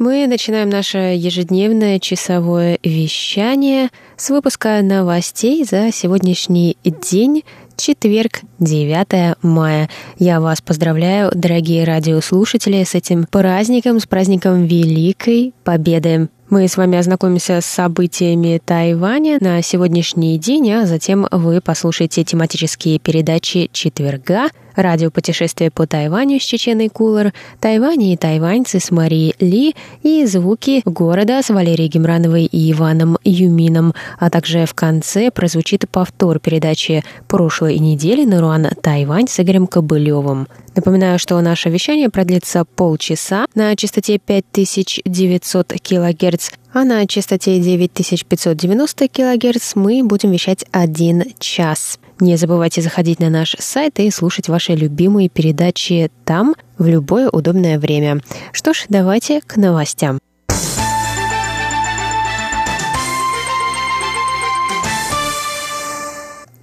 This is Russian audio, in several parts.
Мы начинаем наше ежедневное часовое вещание с выпуска новостей за сегодняшний день, четверг, 9 мая. Я вас поздравляю, дорогие радиослушатели, с этим праздником, с праздником Великой Победы. Мы с вами ознакомимся с событиями Тайваня на сегодняшний день, а затем вы послушаете тематические передачи четверга – радиопутешествие по Тайваню с Чеченой Кулар, Тайвань и тайваньцы с Марией Ли и звуки города с Валерией Гемрановой и Иваном Юмином, а также в конце прозвучит повтор передачи прошлой недели «Наруан Тайвань» с Игорем Кобылевым. Напоминаю, что наше вещание продлится полчаса на частоте 5900 кГц, а на частоте 9590 кГц мы будем вещать один час. Не забывайте заходить на наш сайт и слушать ваши любимые передачи там в любое удобное время. Что ж, давайте к новостям.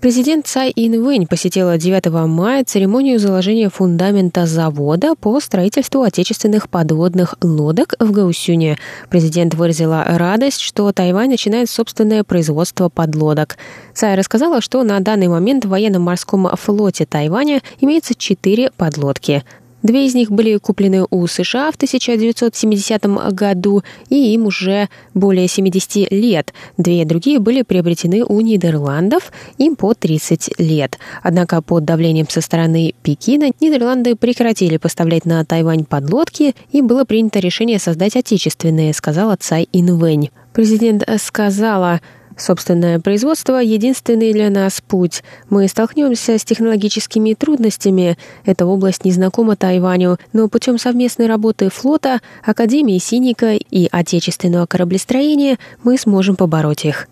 Президент Цай Инвэнь посетила 9 мая церемонию заложения фундамента завода по строительству отечественных подводных лодок в Гаусюне. Президент выразила радость, что Тайвань начинает собственное производство подлодок. Цай рассказала, что на данный момент в военно-морском флоте Тайваня имеется четыре подлодки – Две из них были куплены у США в 1970 году, и им уже более 70 лет. Две другие были приобретены у Нидерландов, им по 30 лет. Однако под давлением со стороны Пекина Нидерланды прекратили поставлять на Тайвань подлодки, и было принято решение создать отечественные, сказала Цай Инвэнь. Президент сказала, Собственное производство — единственный для нас путь. Мы столкнемся с технологическими трудностями. Эта область незнакома Тайваню, но путем совместной работы флота, Академии Синика и отечественного кораблестроения мы сможем побороть их.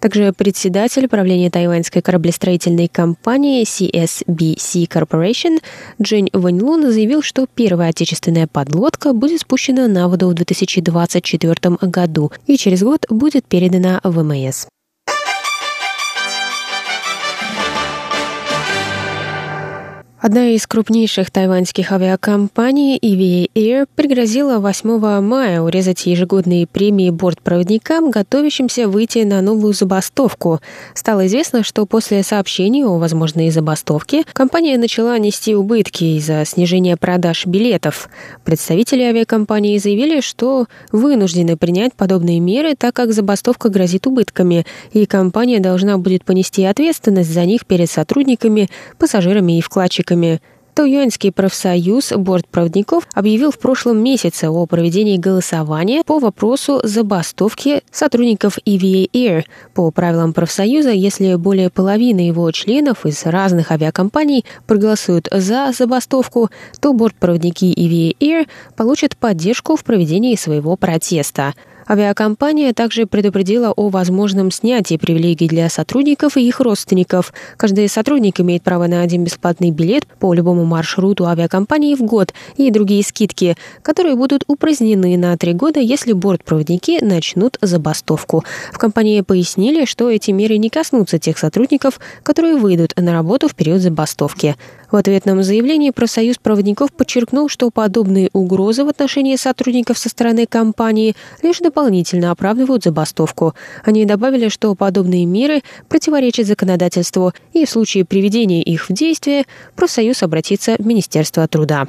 Также председатель правления тайваньской кораблестроительной компании CSBC Corporation Джень Ваньлун заявил, что первая отечественная подлодка будет спущена на воду в 2024 году и через год будет передана в ВМС. Одна из крупнейших тайваньских авиакомпаний EVA Air пригрозила 8 мая урезать ежегодные премии бортпроводникам, готовящимся выйти на новую забастовку. Стало известно, что после сообщений о возможной забастовке компания начала нести убытки из-за снижения продаж билетов. Представители авиакомпании заявили, что вынуждены принять подобные меры, так как забастовка грозит убытками, и компания должна будет понести ответственность за них перед сотрудниками, пассажирами и вкладчиками сотрудниками. Тауюаньский профсоюз бортпроводников объявил в прошлом месяце о проведении голосования по вопросу забастовки сотрудников EVA Air. По правилам профсоюза, если более половины его членов из разных авиакомпаний проголосуют за забастовку, то бортпроводники EVA Air получат поддержку в проведении своего протеста. Авиакомпания также предупредила о возможном снятии привилегий для сотрудников и их родственников. Каждый сотрудник имеет право на один бесплатный билет по любому маршруту авиакомпании в год и другие скидки, которые будут упразднены на три года, если бортпроводники начнут забастовку. В компании пояснили, что эти меры не коснутся тех сотрудников, которые выйдут на работу в период забастовки. В ответном заявлении профсоюз проводников подчеркнул, что подобные угрозы в отношении сотрудников со стороны компании лишь дополнительно оправдывают забастовку. Они добавили, что подобные меры противоречат законодательству, и в случае приведения их в действие профсоюз обратится в Министерство труда.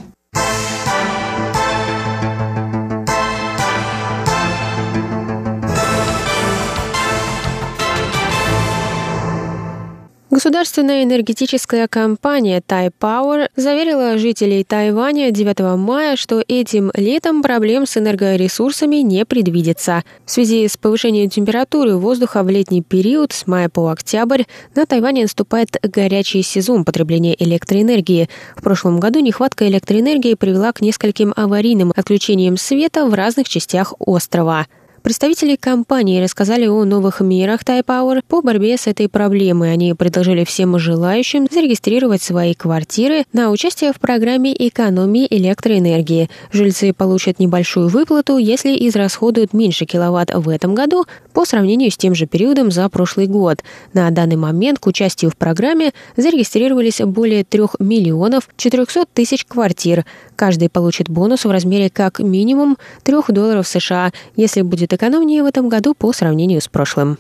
Государственная энергетическая компания Power заверила жителей Тайваня 9 мая, что этим летом проблем с энергоресурсами не предвидится. В связи с повышением температуры воздуха в летний период с мая по октябрь на Тайване наступает горячий сезон потребления электроэнергии. В прошлом году нехватка электроэнергии привела к нескольким аварийным отключениям света в разных частях острова. Представители компании рассказали о новых мерах Тайпауэр по борьбе с этой проблемой. Они предложили всем желающим зарегистрировать свои квартиры на участие в программе экономии электроэнергии. Жильцы получат небольшую выплату, если израсходуют меньше киловатт в этом году по сравнению с тем же периодом за прошлый год. На данный момент к участию в программе зарегистрировались более 3 миллионов 400 тысяч квартир. Каждый получит бонус в размере как минимум 3 долларов США, если будет экономнее в этом году по сравнению с прошлым.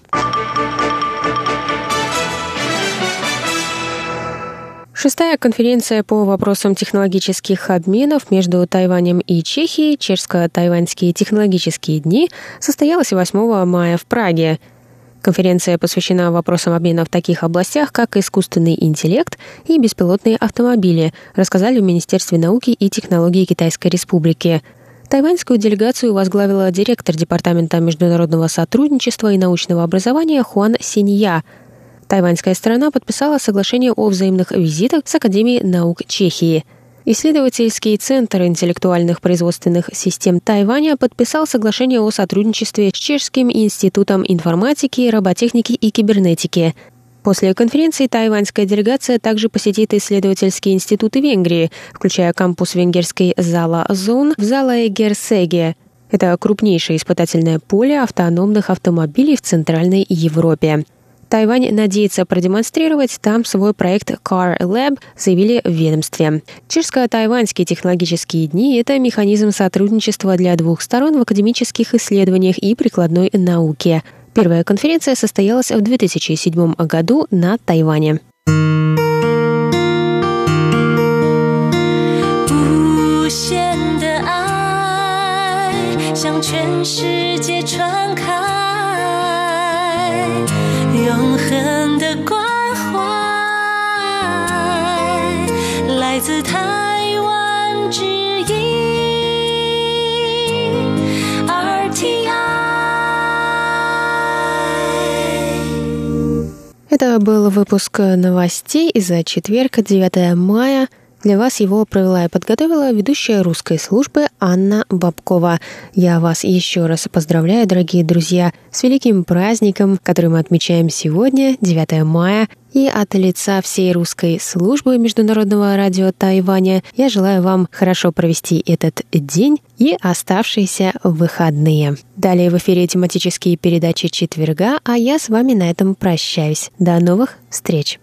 Шестая конференция по вопросам технологических обменов между Тайванем и Чехией, чешско-тайваньские технологические дни, состоялась 8 мая в Праге. Конференция посвящена вопросам обмена в таких областях, как искусственный интеллект и беспилотные автомобили, рассказали в Министерстве науки и технологий Китайской Республики – Тайваньскую делегацию возглавила директор Департамента международного сотрудничества и научного образования Хуан Синья. Тайваньская сторона подписала соглашение о взаимных визитах с Академией наук Чехии. Исследовательский центр интеллектуальных производственных систем Тайваня подписал соглашение о сотрудничестве с Чешским институтом информатики, роботехники и кибернетики. После конференции тайваньская делегация также посетит исследовательские институты Венгрии, включая кампус венгерской Зала Зон в Зала Эгерсеге. Это крупнейшее испытательное поле автономных автомобилей в Центральной Европе. Тайвань надеется продемонстрировать там свой проект Car Lab, заявили в ведомстве. Чешско-тайваньские технологические дни – это механизм сотрудничества для двух сторон в академических исследованиях и прикладной науке – Первая конференция состоялась в 2007 году на Тайване. 恒的关怀，来自台湾之音。Это был выпуск новостей за четверг, 9 мая. для вас его провела и подготовила ведущая русской службы Анна Бабкова. Я вас еще раз поздравляю, дорогие друзья, с великим праздником, который мы отмечаем сегодня, 9 мая. И от лица всей русской службы Международного радио Тайваня я желаю вам хорошо провести этот день и оставшиеся выходные. Далее в эфире тематические передачи четверга, а я с вами на этом прощаюсь. До новых встреч!